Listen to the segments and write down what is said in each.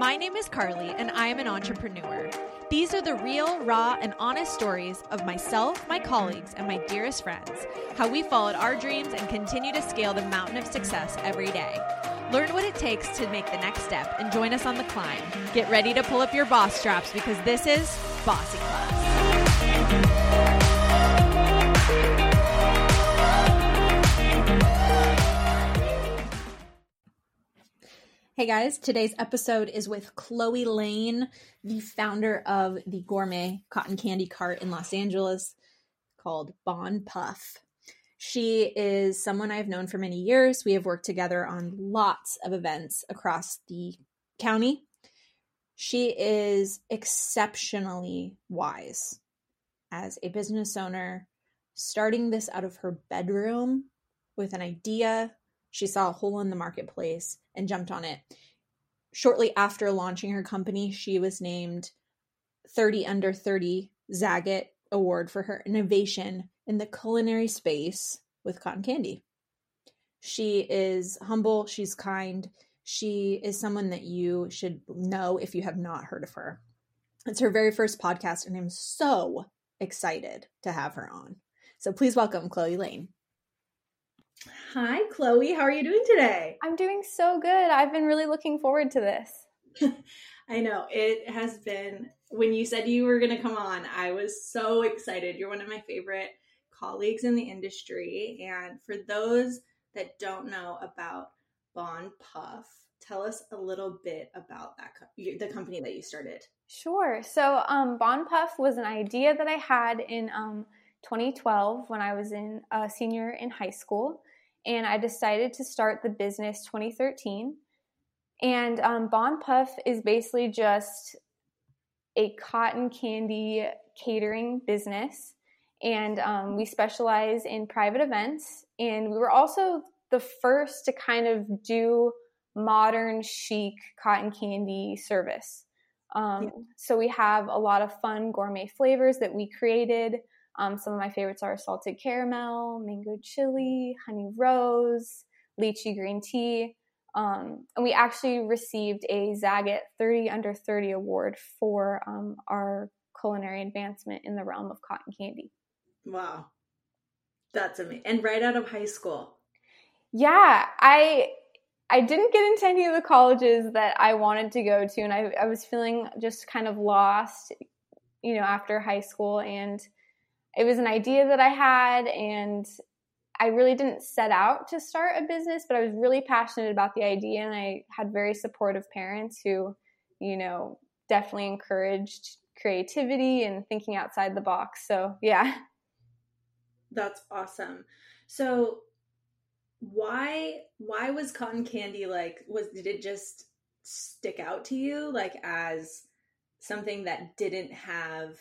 My name is Carly, and I am an entrepreneur. These are the real, raw, and honest stories of myself, my colleagues, and my dearest friends. How we followed our dreams and continue to scale the mountain of success every day. Learn what it takes to make the next step and join us on the climb. Get ready to pull up your boss straps because this is Bossy Class. Hey guys, today's episode is with Chloe Lane, the founder of the gourmet cotton candy cart in Los Angeles called Bon Puff. She is someone I've known for many years. We have worked together on lots of events across the county. She is exceptionally wise as a business owner, starting this out of her bedroom with an idea. She saw a hole in the marketplace and jumped on it. Shortly after launching her company, she was named 30 Under 30 Zagat Award for her innovation in the culinary space with cotton candy. She is humble, she's kind, she is someone that you should know if you have not heard of her. It's her very first podcast, and I'm so excited to have her on. So please welcome Chloe Lane. Hi, Chloe. How are you doing today? I'm doing so good. I've been really looking forward to this. I know. It has been, when you said you were going to come on, I was so excited. You're one of my favorite colleagues in the industry. And for those that don't know about Bon Puff, tell us a little bit about that the company that you started. Sure. So, um, Bon Puff was an idea that I had in um, 2012 when I was in a senior in high school and I decided to start the business 2013. And um, Bon Puff is basically just a cotton candy catering business. And um, we specialize in private events. And we were also the first to kind of do modern, chic cotton candy service. Um, yeah. So we have a lot of fun gourmet flavors that we created. Um, some of my favorites are salted caramel, mango chili, honey rose, lychee green tea. Um, and we actually received a Zagat 30 under 30 award for um, our culinary advancement in the realm of cotton candy. Wow. That's amazing. And right out of high school. Yeah, I I didn't get into any of the colleges that I wanted to go to and I, I was feeling just kind of lost, you know, after high school and it was an idea that I had and I really didn't set out to start a business, but I was really passionate about the idea and I had very supportive parents who, you know, definitely encouraged creativity and thinking outside the box. So, yeah. That's awesome. So, why why was cotton candy like was did it just stick out to you like as something that didn't have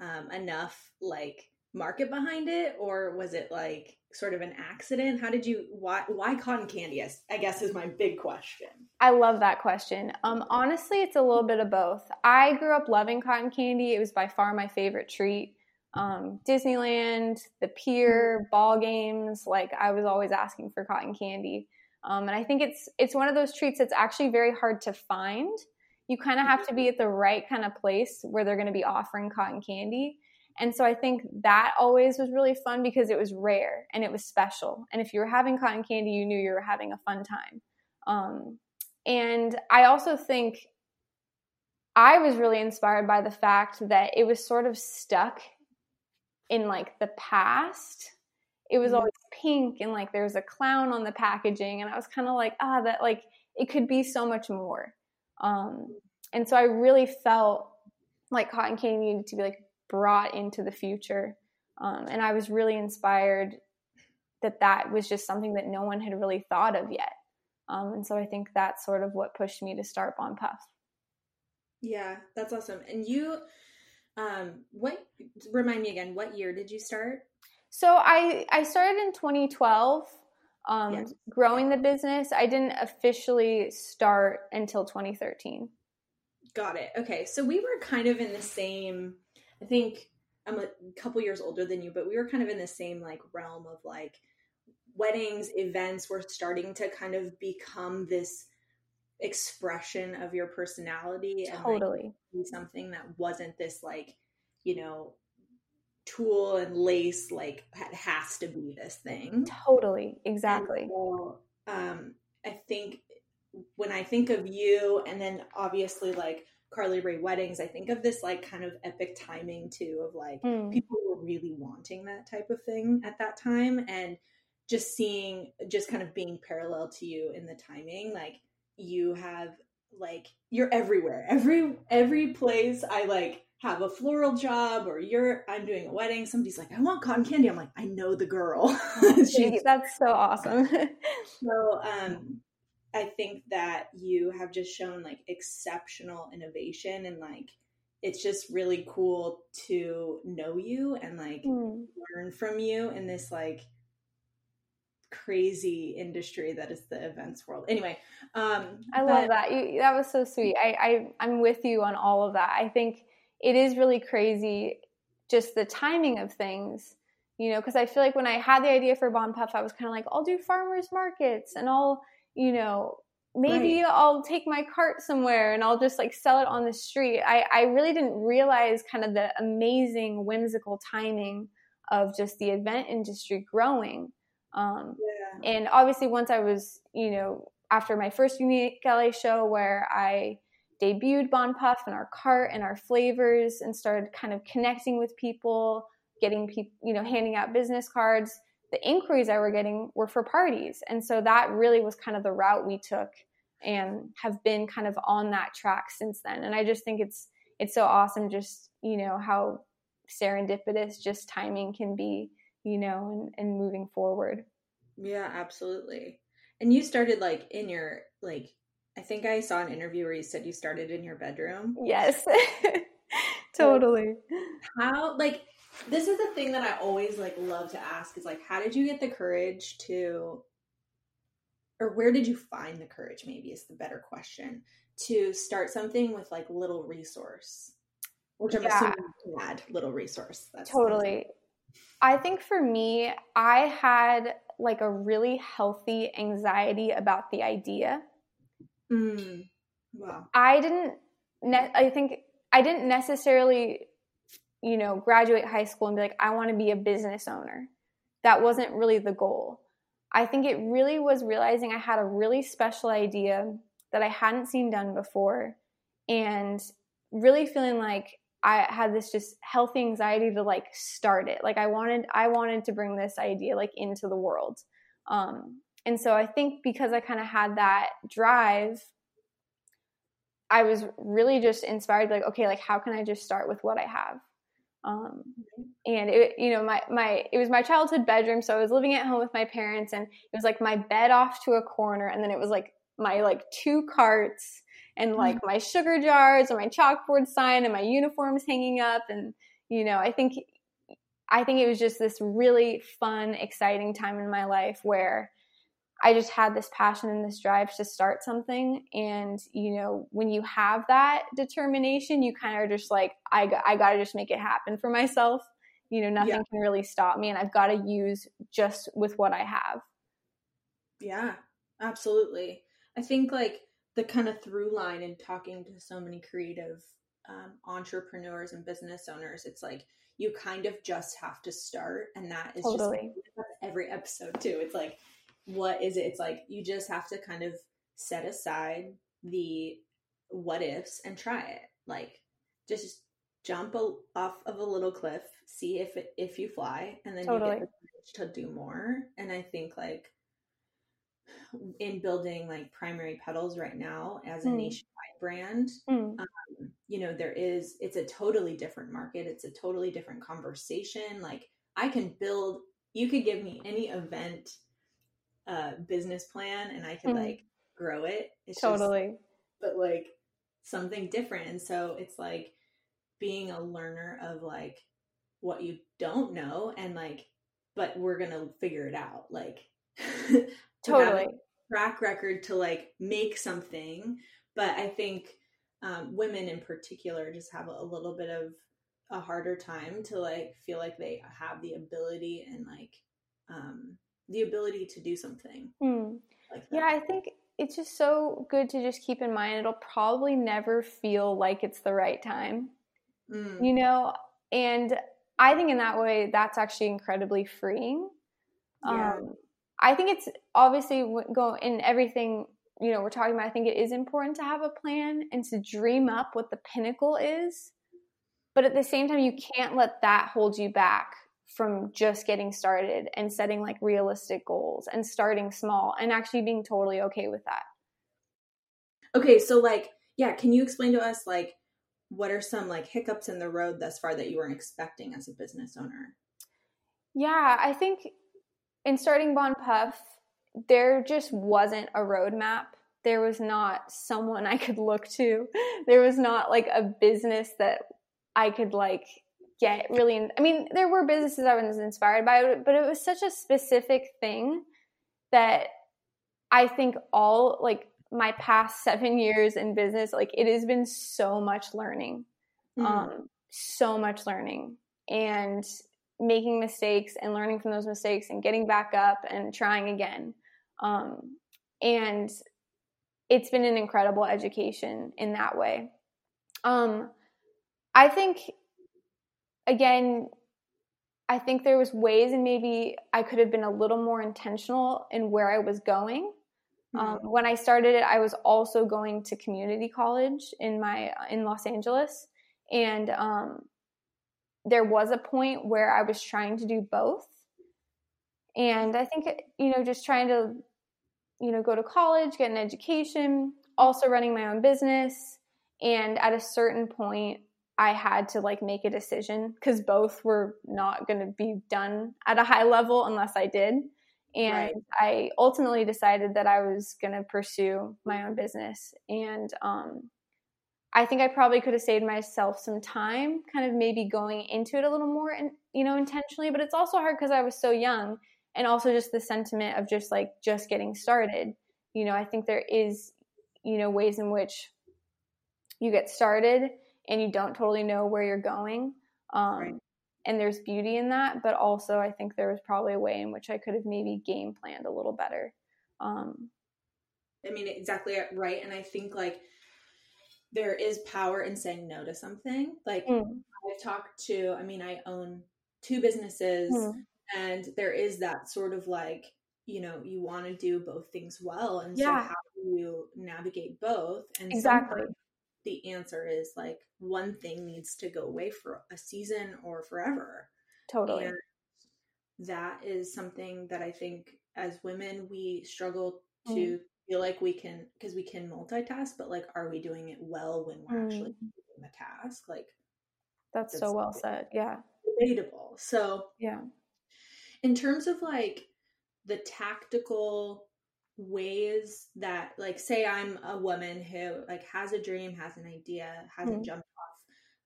um, enough like market behind it? Or was it like sort of an accident? How did you why why cotton candy i guess is my big question. I love that question. Um honestly it's a little bit of both. I grew up loving cotton candy. It was by far my favorite treat. Um, disneyland the pier ball games like i was always asking for cotton candy. Um, and i think it's it's one of those treats that's actually very hard to find you kind of have to be at the right kind of place where they're going to be offering cotton candy. And so I think that always was really fun because it was rare and it was special. And if you were having cotton candy, you knew you were having a fun time. Um, and I also think I was really inspired by the fact that it was sort of stuck in like the past. It was mm-hmm. always pink and like there was a clown on the packaging. And I was kind of like, ah, that like it could be so much more. Um, and so I really felt like cotton candy needed to be like brought into the future. Um, and I was really inspired that that was just something that no one had really thought of yet. Um, and so I think that's sort of what pushed me to start Bon Puff. Yeah, that's awesome. And you, um, what remind me again? What year did you start? So I I started in 2012 um, yes. growing the business. I didn't officially start until 2013. Got it. Okay. So we were kind of in the same, I think I'm a couple years older than you, but we were kind of in the same like realm of like weddings, events were starting to kind of become this expression of your personality and totally like, something that wasn't this like you know tulle and lace like it has to be this thing totally exactly so, um i think when i think of you and then obviously like carly ray weddings i think of this like kind of epic timing too of like mm. people were really wanting that type of thing at that time and just seeing just kind of being parallel to you in the timing like you have like you're everywhere. Every every place I like have a floral job or you're I'm doing a wedding, somebody's like, I want cotton candy. I'm like, I know the girl. That's so awesome. so um I think that you have just shown like exceptional innovation and like it's just really cool to know you and like mm. learn from you in this like crazy industry that is the events world. Anyway, um, I but- love that. You, that was so sweet. I, I I'm with you on all of that. I think it is really crazy, just the timing of things. You know, because I feel like when I had the idea for Bon Puff, I was kind of like, I'll do farmers markets and I'll, you know, maybe right. I'll take my cart somewhere and I'll just like sell it on the street. I, I really didn't realize kind of the amazing whimsical timing of just the event industry growing. Um, yeah. And obviously, once I was, you know, after my first Unique LA show where I debuted Bon Puff and our cart and our flavors and started kind of connecting with people, getting people, you know, handing out business cards. The inquiries I were getting were for parties. And so that really was kind of the route we took and have been kind of on that track since then. And I just think it's it's so awesome just, you know, how serendipitous just timing can be you know, and, and moving forward. Yeah, absolutely. And you started like in your like I think I saw an interview where you said you started in your bedroom. Yes. totally. How like this is the thing that I always like love to ask is like how did you get the courage to or where did you find the courage maybe is the better question to start something with like little resource which I'm yeah. assuming you had little resource. That's totally. I think for me, I had like a really healthy anxiety about the idea. Mm. Wow. I didn't, ne- I think I didn't necessarily, you know, graduate high school and be like, I want to be a business owner. That wasn't really the goal. I think it really was realizing I had a really special idea that I hadn't seen done before and really feeling like I had this just healthy anxiety to like start it. Like I wanted I wanted to bring this idea like into the world. Um and so I think because I kind of had that drive I was really just inspired like okay, like how can I just start with what I have? Um, and it, you know, my, my, it was my childhood bedroom. So I was living at home with my parents and it was like my bed off to a corner. And then it was like my like two carts and mm-hmm. like my sugar jars and my chalkboard sign and my uniforms hanging up and you know i think i think it was just this really fun exciting time in my life where i just had this passion and this drive to start something. And you know when you have that determination you kind of are just like i, I got to just make it happen for myself. You know nothing yeah. can really stop me and i've got to use just with what i have. Yeah absolutely. I think like the kind of through line in talking to so many creative um, entrepreneurs and business owners it's like you kind of just have to start and that is totally. just every episode too. It's like what is it it's like you just have to kind of set aside the what ifs and try it like just jump a, off of a little cliff see if it if you fly and then totally. you get the to do more and i think like in building like primary petals right now as a mm. nationwide brand mm. um, you know there is it's a totally different market it's a totally different conversation like i can build you could give me any event uh business plan and i could mm. like grow it. It's totally. just, but like something different. And so it's like being a learner of like what you don't know and like but we're gonna figure it out like totally. track record to like make something. But i think um, women in particular just have a little bit of a harder time to like feel like they have the ability and like um, the ability to do something mm. like yeah i think it's just so good to just keep in mind it'll probably never feel like it's the right time. Mm. You know, and I think in that way that's actually incredibly freeing. Yeah. Um, I think it's obviously go in everything you know we're talking about. I think it is important to have a plan and to dream up what the pinnacle is, but at the same time, you can't let that hold you back from just getting started and setting like realistic goals and starting small and actually being totally okay with that. Okay, so like, yeah, can you explain to us like what are some like hiccups in the road thus far that you weren't expecting as a business owner? Yeah, I think in starting Bon Puff, there just wasn't a roadmap. There was not someone I could look to. There was not like a business that I could like get really in, I mean, there were businesses I was inspired by, but it was such a specific thing that I think all like my past seven years in business, like it has been so much learning, mm-hmm. um, so much learning and making mistakes and learning from those mistakes and getting back up and trying again. Um, and it's been an incredible education in that way. Um, I think again, I think there was ways and maybe I could have been a little more intentional in where I was going. Um, mm-hmm. Um, when I started it, I was also going to community college in my in Los Angeles, and um, there was a point where I was trying to do both. And I think you know, just trying to you know go to college, get an education, also running my own business, and at a certain point, I had to like make a decision because both were not going to be done at a high level unless I did. And right. I ultimately decided that I was going to pursue my own business. And um, I think I probably could have saved myself some time, kind of maybe going into it a little more, and you know, intentionally. But it's also hard because I was so young, and also just the sentiment of just like just getting started. You know, I think there is, you know, ways in which you get started and you don't totally know where you're going. Um, right. And there's beauty in that, but also I think there was probably a way in which I could have maybe game planned a little better. Um, I mean, exactly right. And I think like there is power in saying no to something. Like mm. I've talked to, I mean, I own two businesses, mm. and there is that sort of like, you know, you want to do both things well. And yeah. so how do you navigate both? And exactly the answer is like one thing needs to go away for a season or forever. Totally. And that is something that I think as women we struggle to mm. feel like we can because we can multitask, but like are we doing it well when we're mm. actually doing the task? Like that's, that's so well said. Yeah. Debatable. So yeah. In terms of like the tactical ways that like say i'm a woman who like has a dream has an idea hasn't mm-hmm. jumped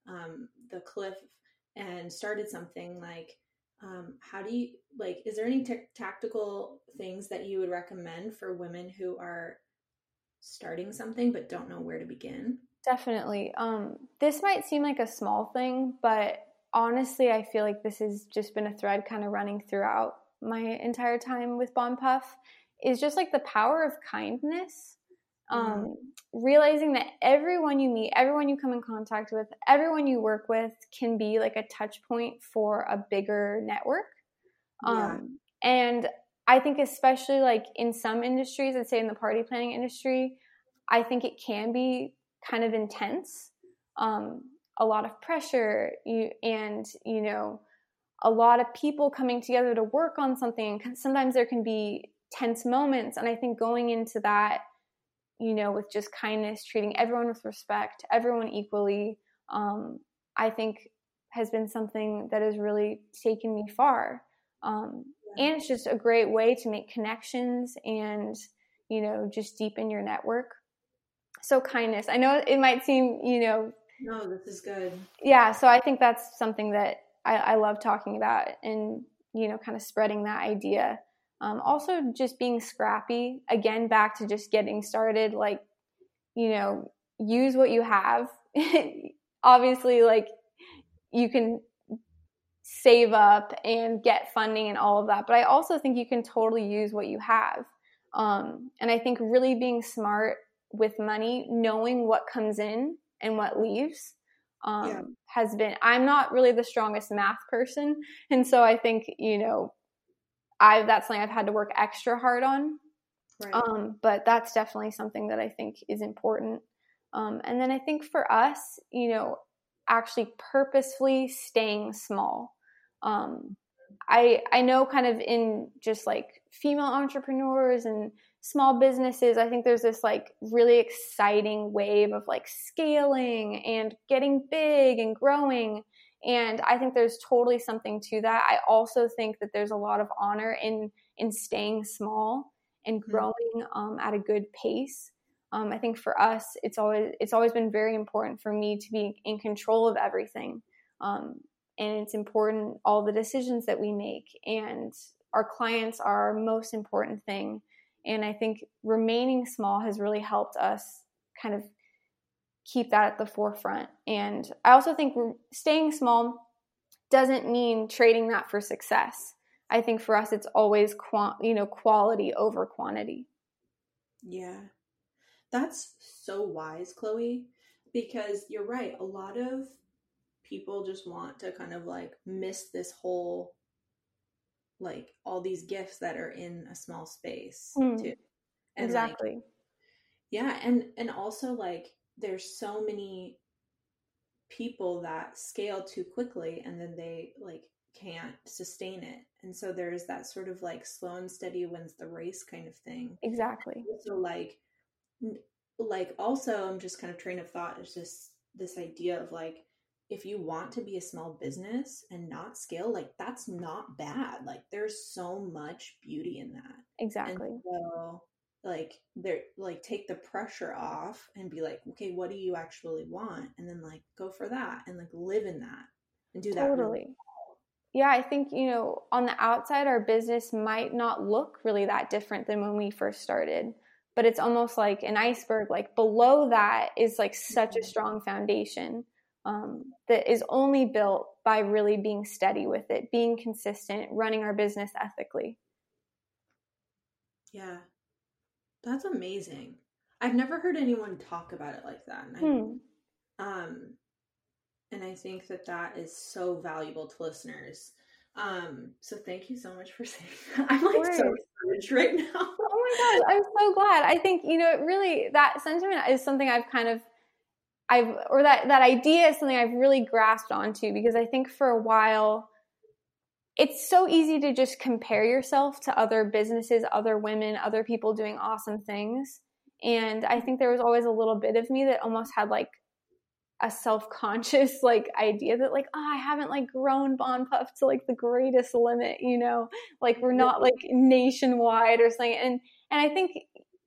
off um, the cliff and started something like um, how do you like is there any t- tactical things that you would recommend for women who are starting something but don't know where to begin? Definitely. Um, this might seem like a small thing but honestly i feel like this has just been a thread kind of running throughout my entire time with bon puff is just like the power of kindness. Mm-hmm. Um, realizing that everyone you meet, everyone you come in contact with, everyone you work with can be like a touch point for a bigger network. Um, yeah. And I think, especially like in some industries, I'd say in the party planning industry, I think it can be kind of intense. Um, a lot of pressure, you, and you know, a lot of people coming together to work on something. Sometimes there can be tense moments. And I think going into that, you know, with just kindness, treating everyone with respect, everyone equally, um, I think has been something that has really taken me far. Um, and it's just a great way to make connections and, you know, just deepen your network. So, kindness. I know it might seem, you know, no, this is good. Yeah. So, I think that's something that I, I love talking about and, you know, kind of spreading that idea um, also, just being scrappy. Again, back to just getting started. Like, you know, use what you have. Obviously, like you can save up and get funding and all of that. But I also think you can totally use what you have. Um, and I think really being smart with money, knowing what comes in and what leaves, um, yeah. has been. I'm not really the strongest math person, and so I think you know, I that's something I've had to work extra hard on. Right. Um, but that's definitely something that I think is important. Um, and then I think for us, you know, actually purposefully staying small. Um, I I know kind of in just like female entrepreneurs and small businesses, I think there's this like really exciting wave of like scaling and getting big and growing. And I think there's totally something to that. I also think that there's a lot of honor in in staying small and mm-hmm. growing um, at a good pace. Um, I think for us, it's always it's always been very important for me to be in control of everything, um, and it's important all the decisions that we make, and our clients are our most important thing. And I think remaining small has really helped us kind of keep that at the forefront. And I also think staying small doesn't mean trading that for success. I think for us, it's always you know quality over quantity. Yeah, that's so wise, Chloe, because you're right. A lot of people just want to kind of like miss this whole like all these gifts that are in a small space mm, too. And exactly. Like, yeah, and and also like there's so many people that scale too quickly and then they like can't sustain it. And so there's that sort of like slow and steady wins the race kind of thing. Exactly. So like like also I'm just kind of train of thought is just this idea of like if you want to be a small business and not scale, like that's not bad. Like there's so much beauty in that. Exactly. And so like there like take the pressure off and be like, okay, what do you actually want? And then like go for that and like live in that and do that. Totally. yeah, I think, you know, on the outside, our business might not look really that different than when we first started but it's almost like an iceberg like below that is like such a mm-hmm. strong foundation um, that is only built by really being steady with it being consistent running our business ethically yeah that's amazing i've never heard anyone talk about it like that and I, hmm. um and i think that that is so valuable to listeners um, so thank you so much for saying that. I'm like so encouraged right now. oh my god, I'm so glad. I think, you know, it really that sentiment is something I've kind of I've or that that idea is something I've really grasped onto because I think for a while it's so easy to just compare yourself to other businesses, other women, other people doing awesome things. And I think there was always a little bit of me that almost had like a self-conscious like idea that like oh i haven't like grown Bon Puff to like the greatest limit you know? Like we're not like nationwide or something. And and i think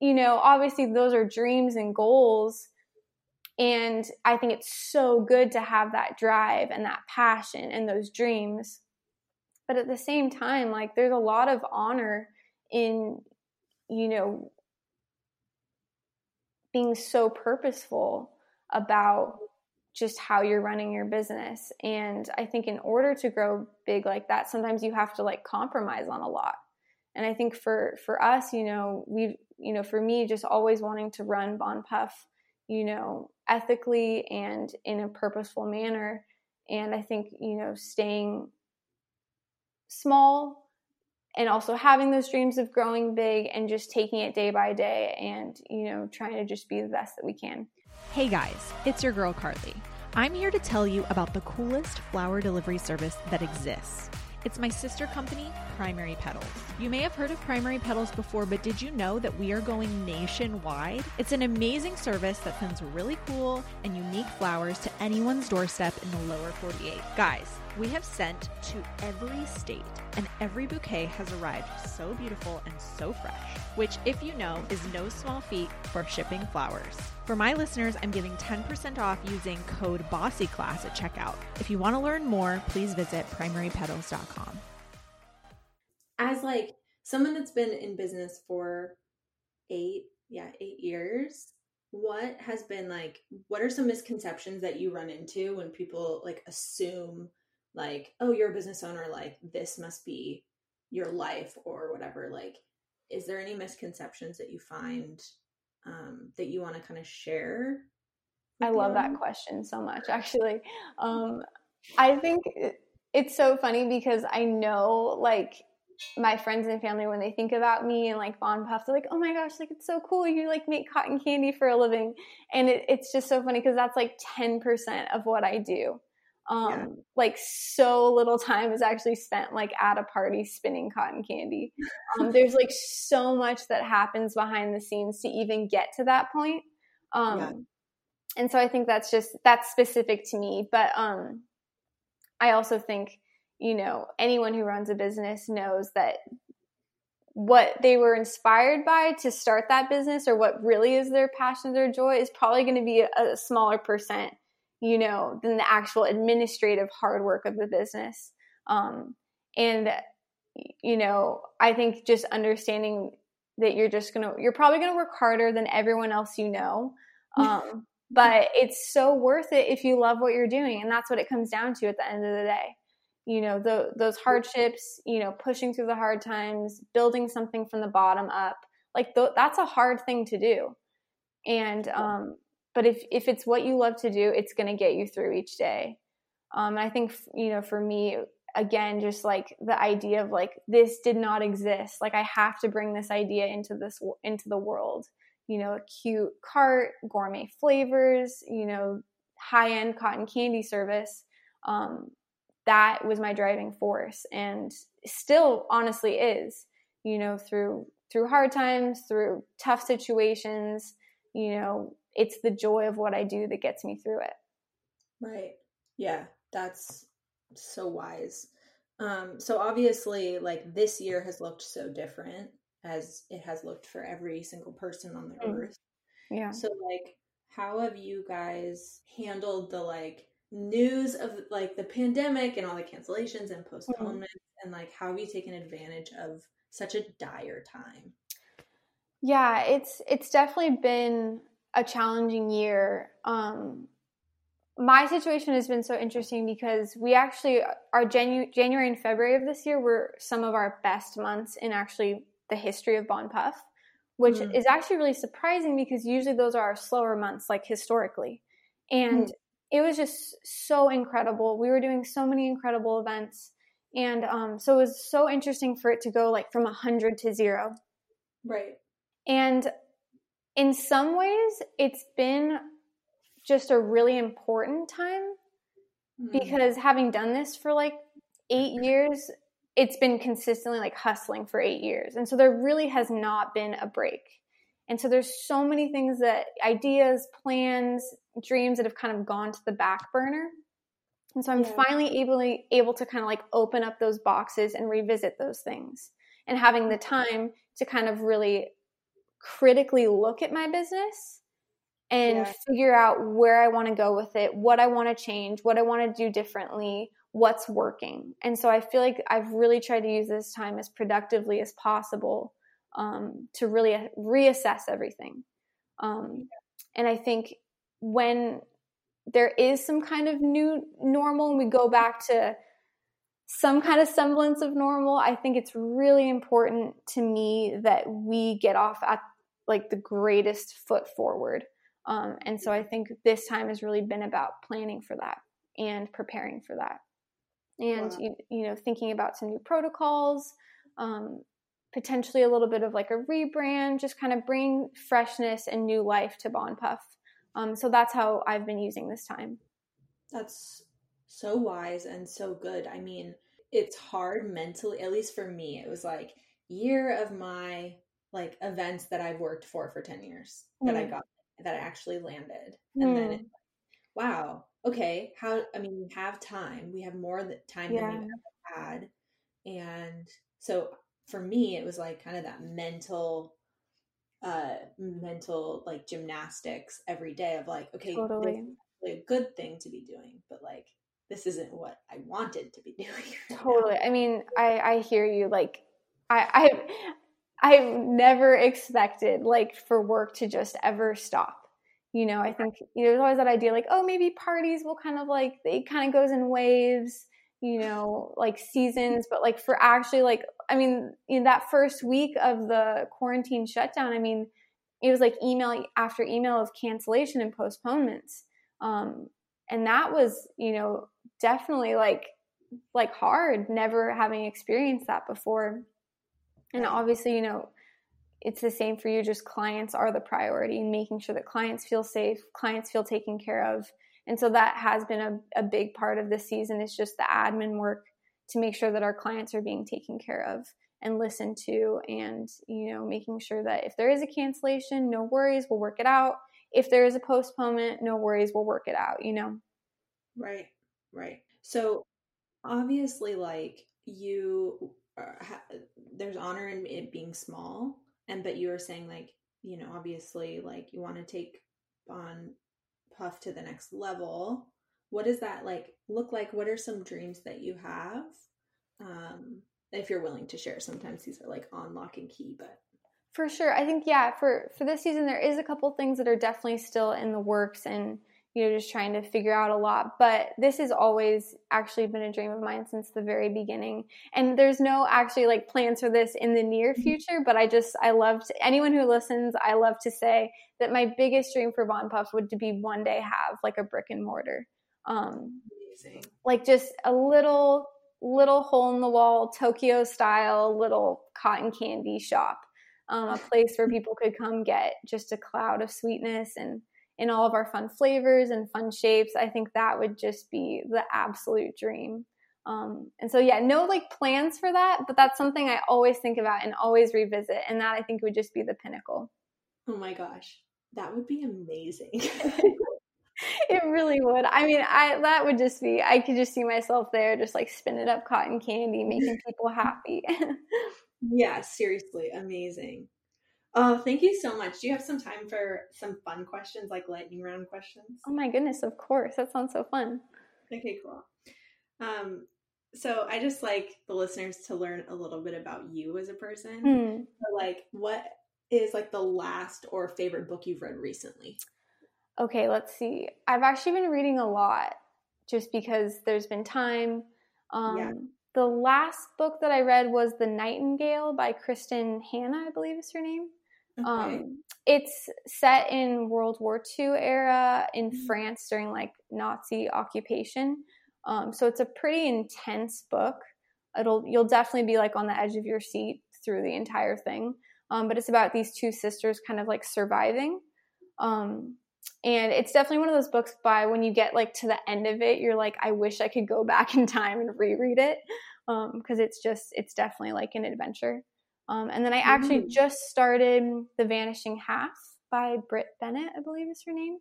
you know obviously those are dreams and goals. And i think it's so good to have that drive and that passion and those dreams but at the same time like there's a lot of honor in you know being so purposeful about just how you're running your business. And I think in order to grow big like that, sometimes you have to like compromise on a lot. And I think for for us, you know, we you know, for me just always wanting to run Bon Puff, you know, ethically and in a purposeful manner. And I think, you know, staying small and also having those dreams of growing big and just taking it day by day and, you know, trying to just be the best that we can. Hey guys, it's your girl Carly. I'm here to tell you about the coolest flower delivery service that exists. It's my sister company, Primary Petals. You may have heard of Primary Petals before, but did you know that we are going nationwide? It's an amazing service that sends really cool and unique flowers to anyone's doorstep in the lower 48. Guys, we have sent to every state, and every bouquet has arrived so beautiful and so fresh, which, if you know, is no small feat for shipping flowers. For my listeners, I'm giving 10% off using code BOSSYCLASS at checkout. If you want to learn more, please visit primarypetals.com. As like someone that's been in business for eight, yeah, eight years, what has been like what are some misconceptions that you run into when people like assume like, oh, you're a business owner, like this must be your life or whatever. Like is there any misconceptions that you find um, that you want to kind of share? I love that question so much, actually. Um, I think it's so funny because I know, like, my friends and family when they think about me and like Bon Puff, they're like, "Oh my gosh, like it's so cool! You like make cotton candy for a living," and it, it's just so funny because that's like ten percent of what I do. Um, yeah. Like so little time is actually spent like at a party spinning cotton candy. Um, there's like so much that happens behind the scenes to even get to that point. Um, yeah. And so I think that's just that's specific to me, but um, I also think you know, anyone who runs a business knows that what they were inspired by to start that business or what really is their passion, their joy is probably going to be a, a smaller percent, you know, than the actual administrative hard work of the business. Um, and, you know, I think just understanding that you're just going to, you're probably going to work harder than everyone else you know. Um, but it's so worth it if you love what you're doing. And that's what it comes down to at the end of the day you know the, those hardships you know pushing through the hard times building something from the bottom up like th- that's a hard thing to do and um but if if it's what you love to do it's going to get you through each day. Um and i think you know for me again just like the idea of like this did not exist. Like i have to bring this idea into this into the world. You know a cute cart gourmet flavors you know high end cotton candy service um, that was my driving force and still honestly is you know through through hard times through tough situations you know it's the joy of what i do that gets me through it right yeah that's so wise um so obviously like this year has looked so different as it has looked for every single person on the mm. earth yeah so like how have you guys handled the like news of like the pandemic and all the cancellations and mm-hmm. postponements mm-hmm. and like how have you taken advantage of such a dire time yeah it's it's definitely been a challenging year um my situation has been so interesting because we actually our Janu- January and February of this year were some of our best months in actually the history of Bon Puff, which mm. is actually really surprising because usually those are our slower months, like historically. And mm it was just so incredible. We were doing so many incredible events. And um, so it was so interesting for it to go like from 100 to zero. Right. And in some ways, it's been just a really important time mm. because having done this for like eight years, it's been consistently like hustling for eight years. And so there really has not been a break. And so there's so many things that ideas, plans, dreams that have kind of gone to the back burner. And so I'm yeah. finally able able to kind of like open up those boxes and revisit those things and having the time to kind of really critically look at my business and yeah. figure out where I want to go with it, what I want to change, what I want to do differently, what's working. And so I feel like I've really tried to use this time as productively as possible um, to really reassess everything. Um, and I think when there is some kind of new normal and we go back to some kind of semblance of normal, I think it's really important to me that we get off at like the greatest foot forward. Um, and so I think this time has really been about planning for that and preparing for that. And, wow. you, you know, thinking about some new protocols, um, potentially a little bit of like a rebrand, just kind of bring freshness and new life to Bon Puff. Um, so that's how I've been using this time. That's so wise and so good. I mean, it's hard mentally, at least for me. It was like year of my like events that I've worked for for 10 years mm. that I mm. got that I actually landed. And mm. then it's like, wow, okay, how I mean, we have time. We have more time yeah. than we've ever had. And so for me it was like kind of that mental uh mental like gymnastics every day of like okay totally. a good thing to be doing but like this isn't what i wanted to be doing right totally now. i mean i i hear you like i i i've never expected like for work to just ever stop you know i think you know there's always that idea like oh maybe parties will kind of like it kind of goes in waves you know, like seasons, but like for actually like I mean, in that first week of the quarantine shutdown, I mean, it was like email after email of cancellation and postponements. Um, and that was, you know, definitely like like hard, never having experienced that before. And obviously, you know, it's the same for you, just clients are the priority and making sure that clients feel safe, clients feel taken care of. And so that has been a, a big part of this season is just the admin work to make sure that our clients are being taken care of and listened to and you know making sure that if there is a cancellation no worries we'll work it out. If there is a postponement no worries we'll work it out you know? Right right. So obviously like you ha- there's honor in it being small and but you were saying like you know obviously like you want to take Bon Puff to the next level. What does that like look like? What are some dreams that you have? Um if you're willing to share sometimes these are like on lock and key but for sure. I think yeah for for this season there is a couple things that are definitely still in the works and you know just trying to figure out a lot but this has always actually been a dream of mine since the very beginning and there's no actually like plans for this in the near mm-hmm. future but i just i love to, anyone who listens i love to say that my biggest dream for Bon Puff would to be one day have like a brick and mortar um Amazing. like just a little little hole in the wall Tokyo style little cotton candy shop, um, a place where people could come get just a cloud of sweetness and in all of our fun flavors and fun shapes. I think that would just be the absolute dream. Um, and so, yeah, no like plans for that, but that's something I always think about and always revisit. And that I think would just be the pinnacle. Oh my gosh, that would be amazing. it really would. I mean, I that would just be I could just see myself there just like spinning up cotton candy, making people happy. yeah, seriously, amazing. Oh, thank you so much. Do you have some time for some fun questions, like lightning round questions? Oh my goodness, of course. That sounds so fun. Okay, cool. Um, so I just like the listeners to learn a little bit about you as a person. Mm. So like, what is like the last or favorite book you've read recently? Okay, let's see. I've actually been reading a lot just because there's been time. Um, yeah. The last book that I read was The Nightingale by Kristin Hannah, I believe is her name. Okay. Um, it's set in World War II era in mm-hmm. France during like Nazi occupation. Um, so it's a pretty intense book. It'll you'll definitely be like on the edge of your seat through the entire thing. Um, but it's about these two sisters kind of like surviving. Um, and it's definitely one of those books by when you get like to the end of it you're like i wish i could go back in time and reread it because um, it's just it's definitely like an adventure um, and then i actually mm. just started the vanishing half by Brit Bennett i believe is her name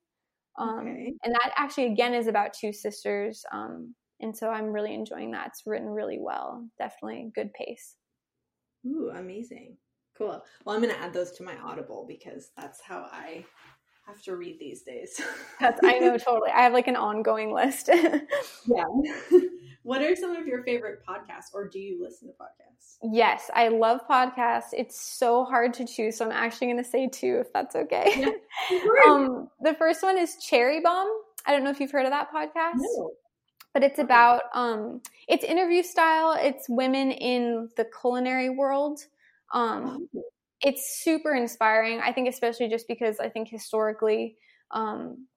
um, okay. and that actually again is about two sisters um, and so i'm really enjoying that it's written really well definitely good pace ooh amazing cool well i'm going to add those to my audible because that's how i have to read these days. That's I know totally. I have like an ongoing list. yeah. what are some of your favorite podcasts or do you listen to podcasts? Yes, I love podcasts. It's so hard to choose, so I'm actually going to say two if that's okay. Yeah. um, the first one is Cherry Bombe. I don't know if you've heard of that podcast. No. But it's about um it's interview style. It's women in the culinary world. Um, oh it's super inspiring. I think, especially just because I think historically, um,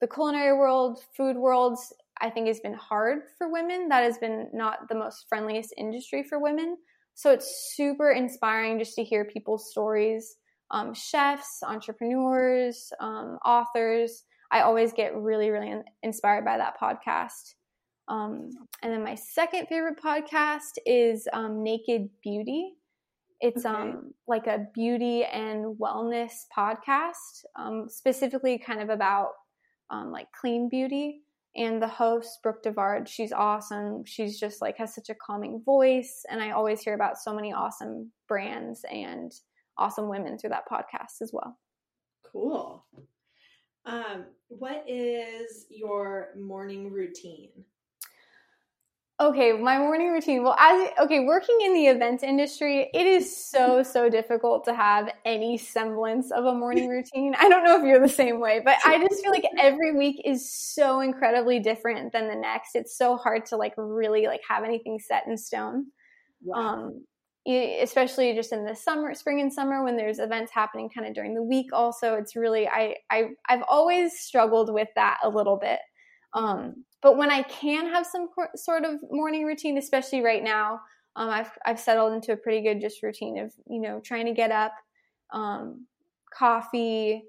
the culinary world, food worlds, I think has been hard for women. That has been not the most friendliest industry for women. So it's super inspiring just to hear people's stories. Um, chefs, entrepreneurs, um, authors. I always get really, really inspired by that podcast. Um, and then my second favorite podcast is um, Naked Beauty. It's okay. um like a beauty and wellness podcast, um, specifically kind of about um, like clean beauty. And the host, Brooke DeVard, she's awesome. She's just like has such a calming voice, and I always hear about so many awesome brands and awesome women through that podcast as well. Cool. Um, what is your morning routine? Okay, my morning routine. Well, as okay, working in the events industry, it is so so difficult to have any semblance of a morning routine. I don't know if you're the same way, but I just feel like every week is so incredibly different than the next. It's so hard to like really like have anything set in stone. Wow. Um especially just in the summer spring and summer when there's events happening kind of during the week also it's really i, I i've always struggled with that a little bit um, but when I can have some sort of morning routine, especially right now, um, I've I've settled into a pretty good just routine of you know trying to get up, um, coffee.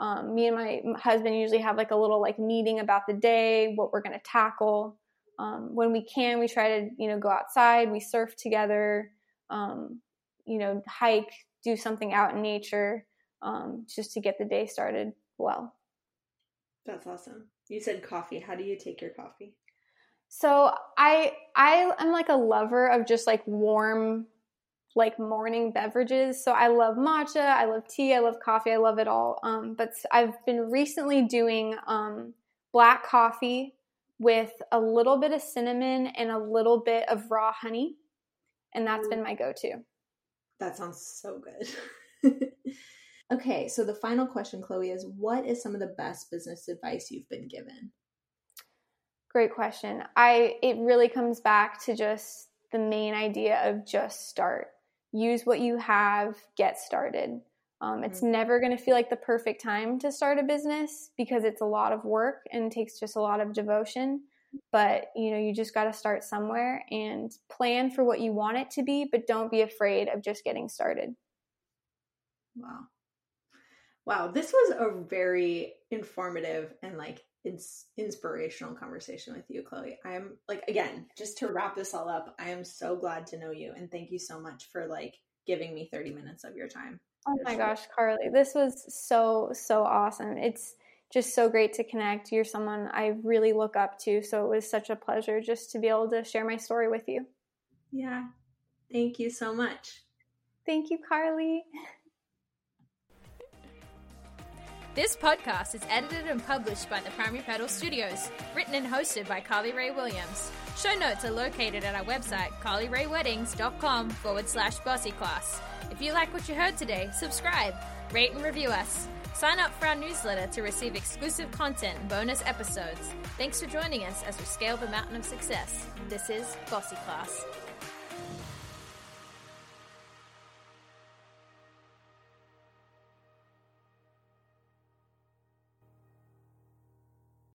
Um, me and my husband usually have like a little like meeting about the day, what we're going to tackle. Um, when we can, we try to you know go outside. We surf together. Um, you know, hike, do something out in nature, um, just to get the day started well. That's awesome. You said coffee. How do you take your coffee? So I I am like a lover of just like warm like morning beverages. So I love matcha, I love tea, I love coffee, I love it all. Um, but I've been recently doing um, black coffee with a little bit of cinnamon and a little bit of raw honey, and that's been my go-to. That sounds so good. Okay, so the final question, Chloe, is what is some of the best business advice you've been given? Great question. I it really comes back to just the main idea of just start. Use what you have, get started. Um, it's mm-hmm. never going to feel like the perfect time to start a business because it's a lot of work and takes just a lot of devotion. But you know, you just got to start somewhere and plan for what you want it to be, but don't be afraid of just getting started. Wow. Wow, this was a very informative and like ins- inspirational conversation with you, Chloe. I am like again, just to wrap this all up, I am so glad to know you and thank you so much for like giving me 30 minutes of your time. Oh my gosh, Carly, this was so so awesome. It's just so great to connect. You're someone I really look up to, so it was such a pleasure just to be able to share my story with you. Yeah. Thank you so much. Thank you, Carly. This podcast is edited and published by the Primary Pedal Studios, written and hosted by Carly Ray Williams. Show notes are located at our website, carlyrayweddings.com forward slash bossy class. If you like what you heard today, subscribe, rate and review us. Sign up for our newsletter to receive exclusive content and bonus episodes. Thanks for joining us as we scale the mountain of success. This is Bossy Class.